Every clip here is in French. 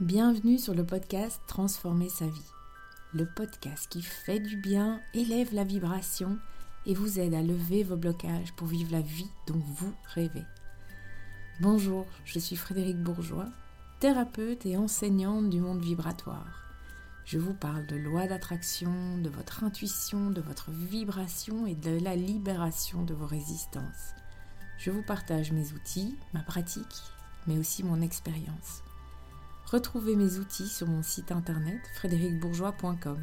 Bienvenue sur le podcast Transformer sa vie. Le podcast qui fait du bien, élève la vibration et vous aide à lever vos blocages pour vivre la vie dont vous rêvez. Bonjour, je suis Frédéric Bourgeois, thérapeute et enseignante du monde vibratoire. Je vous parle de loi d'attraction, de votre intuition, de votre vibration et de la libération de vos résistances. Je vous partage mes outils, ma pratique, mais aussi mon expérience. Retrouvez mes outils sur mon site internet frédéricbourgeois.com.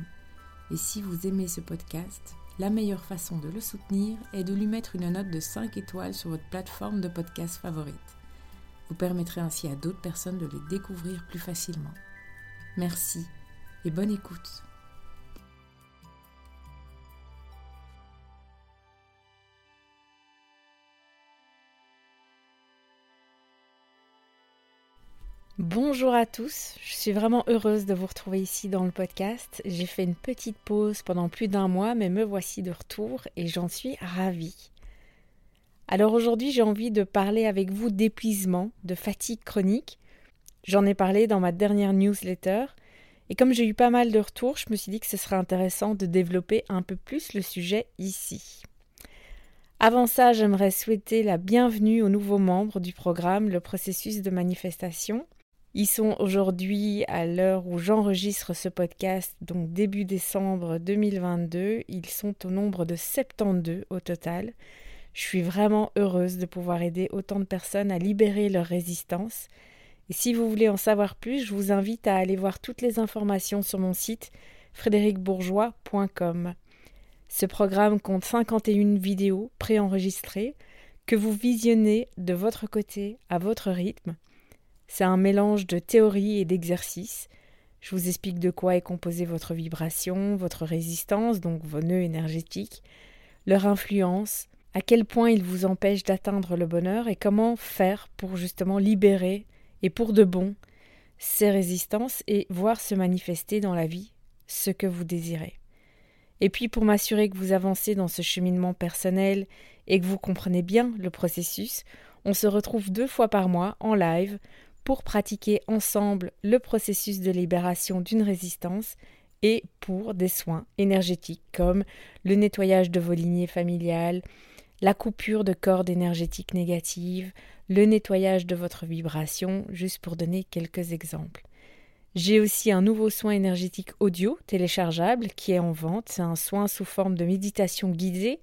Et si vous aimez ce podcast, la meilleure façon de le soutenir est de lui mettre une note de 5 étoiles sur votre plateforme de podcast favorite. Vous permettrez ainsi à d'autres personnes de le découvrir plus facilement. Merci et bonne écoute. Bonjour à tous, je suis vraiment heureuse de vous retrouver ici dans le podcast. J'ai fait une petite pause pendant plus d'un mois, mais me voici de retour et j'en suis ravie. Alors aujourd'hui, j'ai envie de parler avec vous d'épuisement, de fatigue chronique. J'en ai parlé dans ma dernière newsletter, et comme j'ai eu pas mal de retours, je me suis dit que ce serait intéressant de développer un peu plus le sujet ici. Avant ça, j'aimerais souhaiter la bienvenue aux nouveaux membres du programme Le processus de manifestation. Ils sont aujourd'hui, à l'heure où j'enregistre ce podcast, donc début décembre 2022, ils sont au nombre de 72 au total. Je suis vraiment heureuse de pouvoir aider autant de personnes à libérer leur résistance. Et si vous voulez en savoir plus, je vous invite à aller voir toutes les informations sur mon site frédéricbourgeois.com. Ce programme compte 51 vidéos préenregistrées que vous visionnez de votre côté à votre rythme c'est un mélange de théorie et d'exercice. Je vous explique de quoi est composée votre vibration, votre résistance, donc vos nœuds énergétiques, leur influence, à quel point ils vous empêchent d'atteindre le bonheur et comment faire pour justement libérer et pour de bon ces résistances et voir se manifester dans la vie ce que vous désirez. Et puis pour m'assurer que vous avancez dans ce cheminement personnel et que vous comprenez bien le processus, on se retrouve deux fois par mois en live pour pratiquer ensemble le processus de libération d'une résistance et pour des soins énergétiques comme le nettoyage de vos lignées familiales, la coupure de cordes énergétiques négatives, le nettoyage de votre vibration, juste pour donner quelques exemples. J'ai aussi un nouveau soin énergétique audio téléchargeable qui est en vente. C'est un soin sous forme de méditation guidée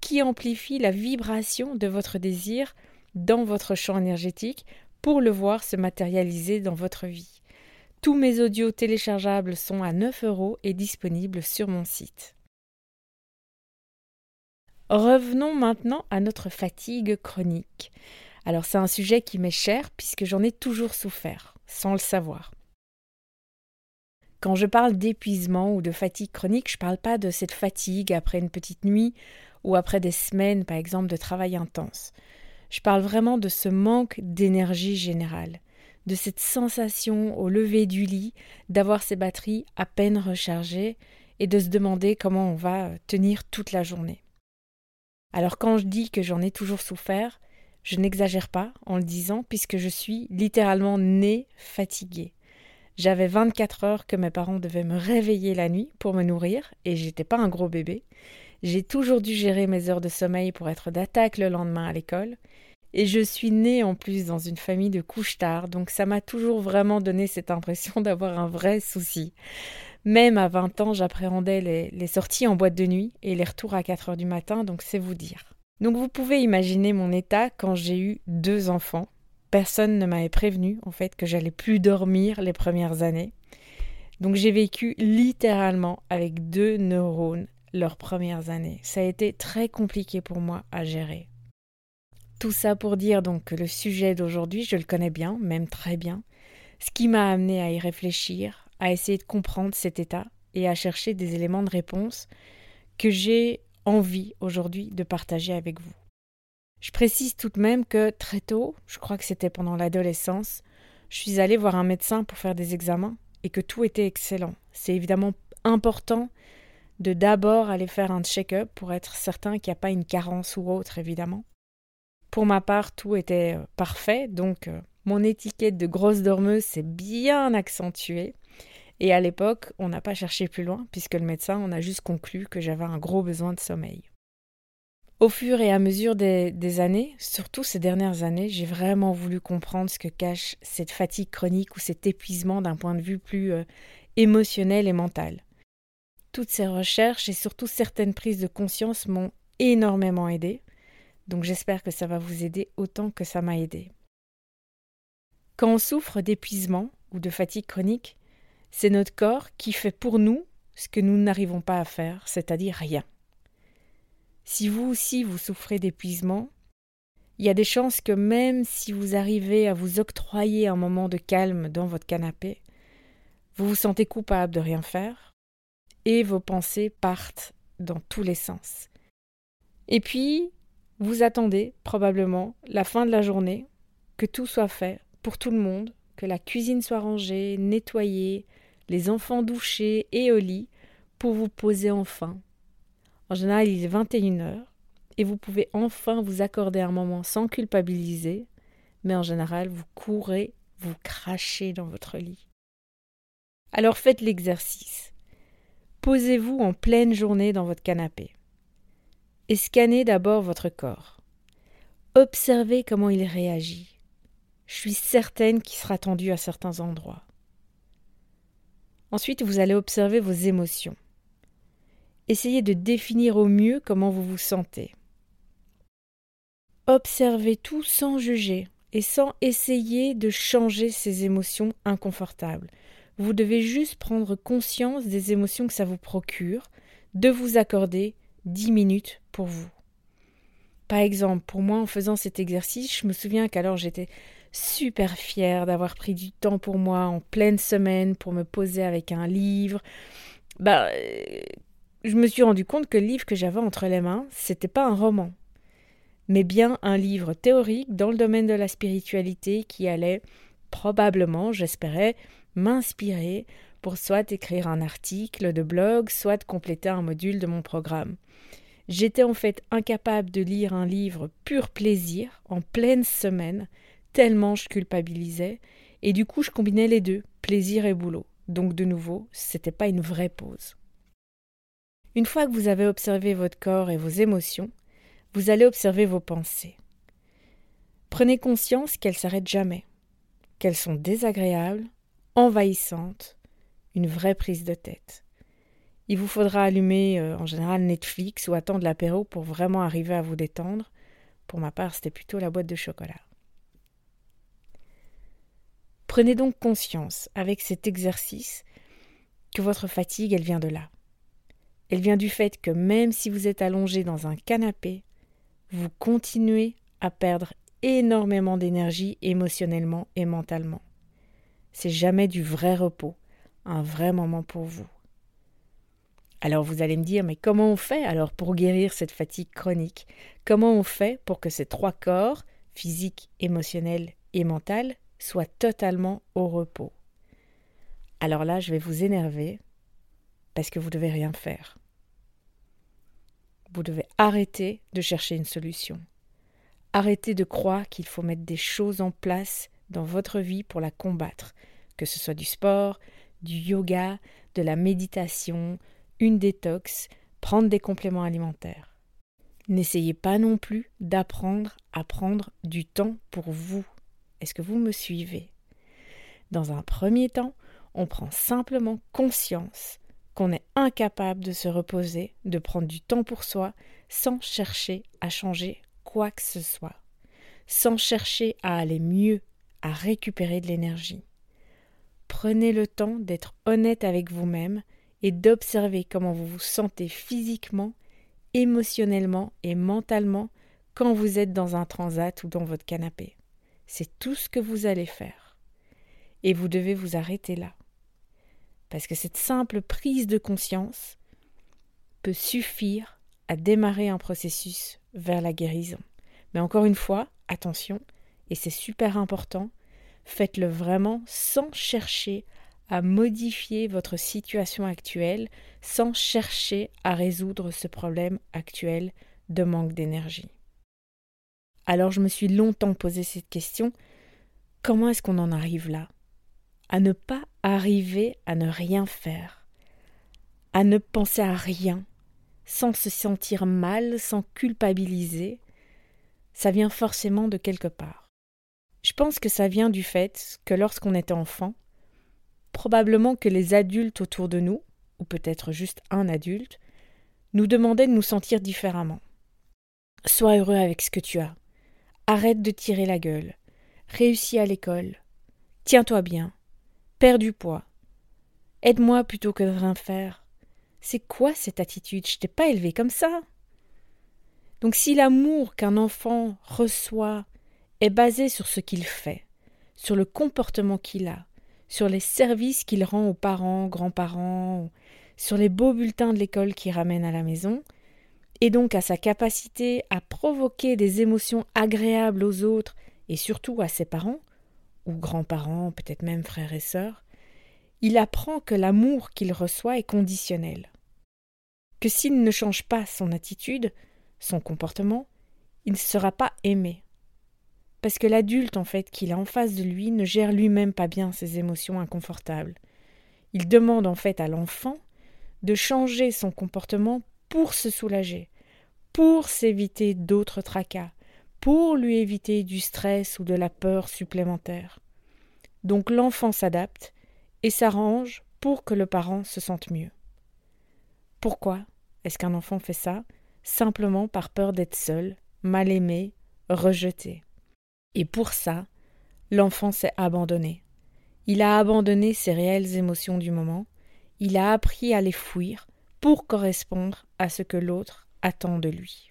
qui amplifie la vibration de votre désir dans votre champ énergétique pour le voir se matérialiser dans votre vie. Tous mes audios téléchargeables sont à 9 euros et disponibles sur mon site. Revenons maintenant à notre fatigue chronique. Alors c'est un sujet qui m'est cher puisque j'en ai toujours souffert, sans le savoir. Quand je parle d'épuisement ou de fatigue chronique, je ne parle pas de cette fatigue après une petite nuit ou après des semaines, par exemple, de travail intense. Je parle vraiment de ce manque d'énergie générale, de cette sensation au lever du lit d'avoir ses batteries à peine rechargées et de se demander comment on va tenir toute la journée. Alors quand je dis que j'en ai toujours souffert, je n'exagère pas en le disant puisque je suis littéralement née fatiguée. J'avais 24 heures que mes parents devaient me réveiller la nuit pour me nourrir et j'étais pas un gros bébé. J'ai toujours dû gérer mes heures de sommeil pour être d'attaque le lendemain à l'école. Et je suis née en plus dans une famille de couche tard, donc ça m'a toujours vraiment donné cette impression d'avoir un vrai souci. Même à 20 ans, j'appréhendais les, les, sorties en boîte de nuit et les retours à 4 heures du matin, donc c'est vous dire. Donc vous pouvez imaginer mon état quand j'ai eu deux enfants. Personne ne m'avait prévenu en fait que j'allais plus dormir les premières années. Donc j'ai vécu littéralement avec deux neurones leurs premières années. Ça a été très compliqué pour moi à gérer. Tout ça pour dire donc que le sujet d'aujourd'hui, je le connais bien, même très bien, ce qui m'a amené à y réfléchir, à essayer de comprendre cet état et à chercher des éléments de réponse que j'ai envie aujourd'hui de partager avec vous. Je précise tout de même que très tôt, je crois que c'était pendant l'adolescence, je suis allée voir un médecin pour faire des examens et que tout était excellent. C'est évidemment important de d'abord aller faire un check-up pour être certain qu'il n'y a pas une carence ou autre, évidemment. Pour ma part, tout était euh, parfait, donc euh, mon étiquette de grosse dormeuse s'est bien accentuée. Et à l'époque, on n'a pas cherché plus loin, puisque le médecin en a juste conclu que j'avais un gros besoin de sommeil. Au fur et à mesure des, années, surtout ces dernières années, j'ai vraiment voulu comprendre ce que cache cette fatigue chronique ou cet épuisement d'un point de vue plus euh, émotionnel et mental. Toutes ces recherches et surtout certaines prises de conscience m'ont énormément aidé, donc j'espère que ça va vous aider autant que ça m'a aidé. Quand on souffre d'épuisement ou de fatigue chronique, c'est notre corps qui fait pour nous ce que nous n'arrivons pas à faire, c'est-à-dire rien. Si vous aussi vous souffrez d'épuisement, il y a des chances que même si vous arrivez à vous octroyer un moment de calme dans votre canapé, vous vous sentez coupable de rien faire et vos pensées partent dans tous les sens. Et puis, vous attendez probablement la fin de la journée, que tout soit fait pour tout le monde, que la cuisine soit rangée, nettoyée, les enfants douchés et au lit, pour vous poser enfin en général, il est 21h et vous pouvez enfin vous accorder un moment sans culpabiliser, mais en général, vous courez, vous crachez dans votre lit. Alors faites l'exercice. Posez-vous en pleine journée dans votre canapé et scannez d'abord votre corps. Observez comment il réagit. Je suis certaine qu'il sera tendu à certains endroits. Ensuite, vous allez observer vos émotions. Essayez de définir au mieux comment vous vous sentez. Observez tout sans juger et sans essayer de changer ces émotions inconfortables. Vous devez juste prendre conscience des émotions que ça vous procure, de vous accorder dix minutes pour vous. Par exemple, pour moi, en faisant cet exercice, je me souviens qu'alors j'étais super fière d'avoir pris du temps pour moi en pleine semaine pour me poser avec un livre. Bah, je me suis rendu compte que le livre que j'avais entre les mains, c'était pas un roman, mais bien un livre théorique dans le domaine de la spiritualité qui allait probablement, j'espérais, m'inspirer pour soit écrire un article de blog, soit compléter un module de mon programme. J'étais en fait incapable de lire un livre pur plaisir en pleine semaine, tellement je culpabilisais, et du coup je combinais les deux, plaisir et boulot. Donc de nouveau, c'était pas une vraie pause. Une fois que vous avez observé votre corps et vos émotions, vous allez observer vos pensées. Prenez conscience qu'elles s'arrêtent jamais, qu'elles sont désagréables, envahissantes, une vraie prise de tête. Il vous faudra allumer euh, en général Netflix ou attendre l'apéro pour vraiment arriver à vous détendre. Pour ma part, c'était plutôt la boîte de chocolat. Prenez donc conscience avec cet exercice que votre fatigue, elle vient de là. Elle vient du fait que même si vous êtes allongé dans un canapé, vous continuez à perdre énormément d'énergie émotionnellement et mentalement. C'est jamais du vrai repos, un vrai moment pour vous. Alors vous allez me dire, mais comment on fait alors pour guérir cette fatigue chronique? Comment on fait pour que ces trois corps, physique, émotionnel et mental, soient totalement au repos? Alors là, je vais vous énerver parce que vous devez rien faire. Vous devez arrêter de chercher une solution. Arrêtez de croire qu'il faut mettre des choses en place dans votre vie pour la combattre, que ce soit du sport, du yoga, de la méditation, une détox, prendre des compléments alimentaires. N'essayez pas non plus d'apprendre à prendre du temps pour vous. Est-ce que vous me suivez? Dans un premier temps, on prend simplement conscience qu'on est incapable de se reposer, de prendre du temps pour soi, sans chercher à changer quoi que ce soit, sans chercher à aller mieux, à récupérer de l'énergie. Prenez le temps d'être honnête avec vous-même et d'observer comment vous vous sentez physiquement, émotionnellement et mentalement quand vous êtes dans un transat ou dans votre canapé. C'est tout ce que vous allez faire. Et vous devez vous arrêter là. Parce que cette simple prise de conscience peut suffire à démarrer un processus vers la guérison. Mais encore une fois, attention, et c'est super important, faites-le vraiment sans chercher à modifier votre situation actuelle, sans chercher à résoudre ce problème actuel de manque d'énergie. Alors je me suis longtemps posé cette question, comment est-ce qu'on en arrive là? À ne pas arriver à ne rien faire, à ne penser à rien, sans se sentir mal, sans culpabiliser, ça vient forcément de quelque part. Je pense que ça vient du fait que lorsqu'on était enfant, probablement que les adultes autour de nous, ou peut-être juste un adulte, nous demandaient de nous sentir différemment. Sois heureux avec ce que tu as. Arrête de tirer la gueule. Réussis à l'école. Tiens-toi bien. Perds du poids. Aide-moi plutôt que de rien faire. C'est quoi cette attitude? Je t'ai pas élevé comme ça. Donc si l'amour qu'un enfant reçoit est basé sur ce qu'il fait, sur le comportement qu'il a, sur les services qu'il rend aux parents, grands-parents, sur les beaux bulletins de l'école qu'il ramène à la maison, et donc à sa capacité à provoquer des émotions agréables aux autres et surtout à ses parents, ou grands-parents, peut-être même frères et sœurs, il apprend que l'amour qu'il reçoit est conditionnel. Que s'il ne change pas son attitude, son comportement, il ne sera pas aimé. Parce que l'adulte, en fait, qu'il a en face de lui ne gère lui-même pas bien ses émotions inconfortables. Il demande en fait à l'enfant de changer son comportement pour se soulager, pour s'éviter d'autres tracas, pour lui éviter du stress ou de la peur supplémentaire. Donc l'enfant s'adapte et s'arrange pour que le parent se sente mieux. Pourquoi est-ce qu'un enfant fait ça? Simplement par peur d'être seul, mal aimé, rejeté. Et pour ça, l'enfant s'est abandonné. Il a abandonné ses réelles émotions du moment, il a appris à les fuir pour correspondre à ce que l'autre attend de lui.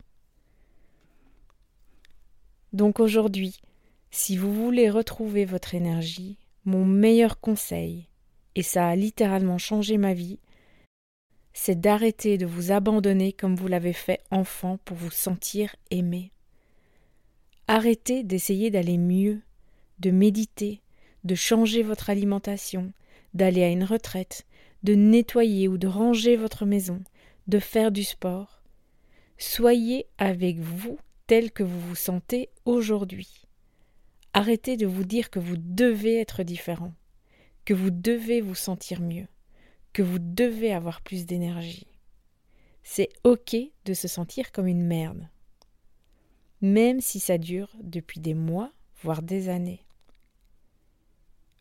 Donc aujourd'hui, si vous voulez retrouver votre énergie, mon meilleur conseil, et ça a littéralement changé ma vie, c'est d'arrêter de vous abandonner comme vous l'avez fait enfant pour vous sentir aimé. Arrêtez d'essayer d'aller mieux, de méditer, de changer votre alimentation, d'aller à une retraite, de nettoyer ou de ranger votre maison, de faire du sport. Soyez avec vous tel que vous vous sentez aujourd'hui. Arrêtez de vous dire que vous devez être différent, que vous devez vous sentir mieux, que vous devez avoir plus d'énergie. C'est ok de se sentir comme une merde, même si ça dure depuis des mois, voire des années.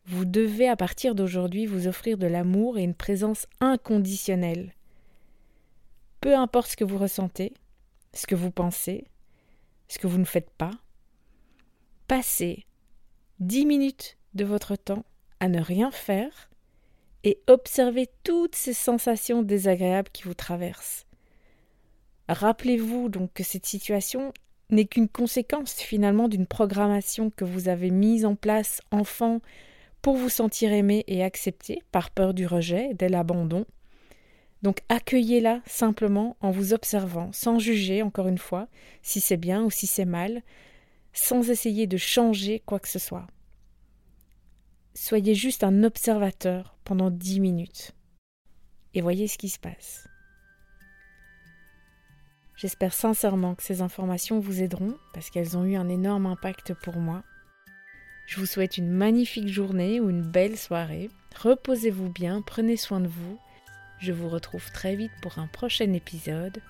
Vous devez à partir d'aujourd'hui vous offrir de l'amour et une présence inconditionnelle. Peu importe ce que vous ressentez, ce que vous pensez, ce que vous ne faites pas, passez dix minutes de votre temps à ne rien faire et observez toutes ces sensations désagréables qui vous traversent. Rappelez-vous donc que cette situation n'est qu'une conséquence finalement d'une programmation que vous avez mise en place enfant pour vous sentir aimé et accepté par peur du rejet, de l'abandon. Donc accueillez-la simplement en vous observant, sans juger, encore une fois, si c'est bien ou si c'est mal, sans essayer de changer quoi que ce soit. Soyez juste un observateur pendant dix minutes et voyez ce qui se passe. J'espère sincèrement que ces informations vous aideront parce qu'elles ont eu un énorme impact pour moi je vous souhaite une magnifique journée ou une belle soirée. Reposez-vous bien, prenez soin de vous. Je vous retrouve très vite pour un prochain épisode.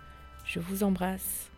Je vous embrasse.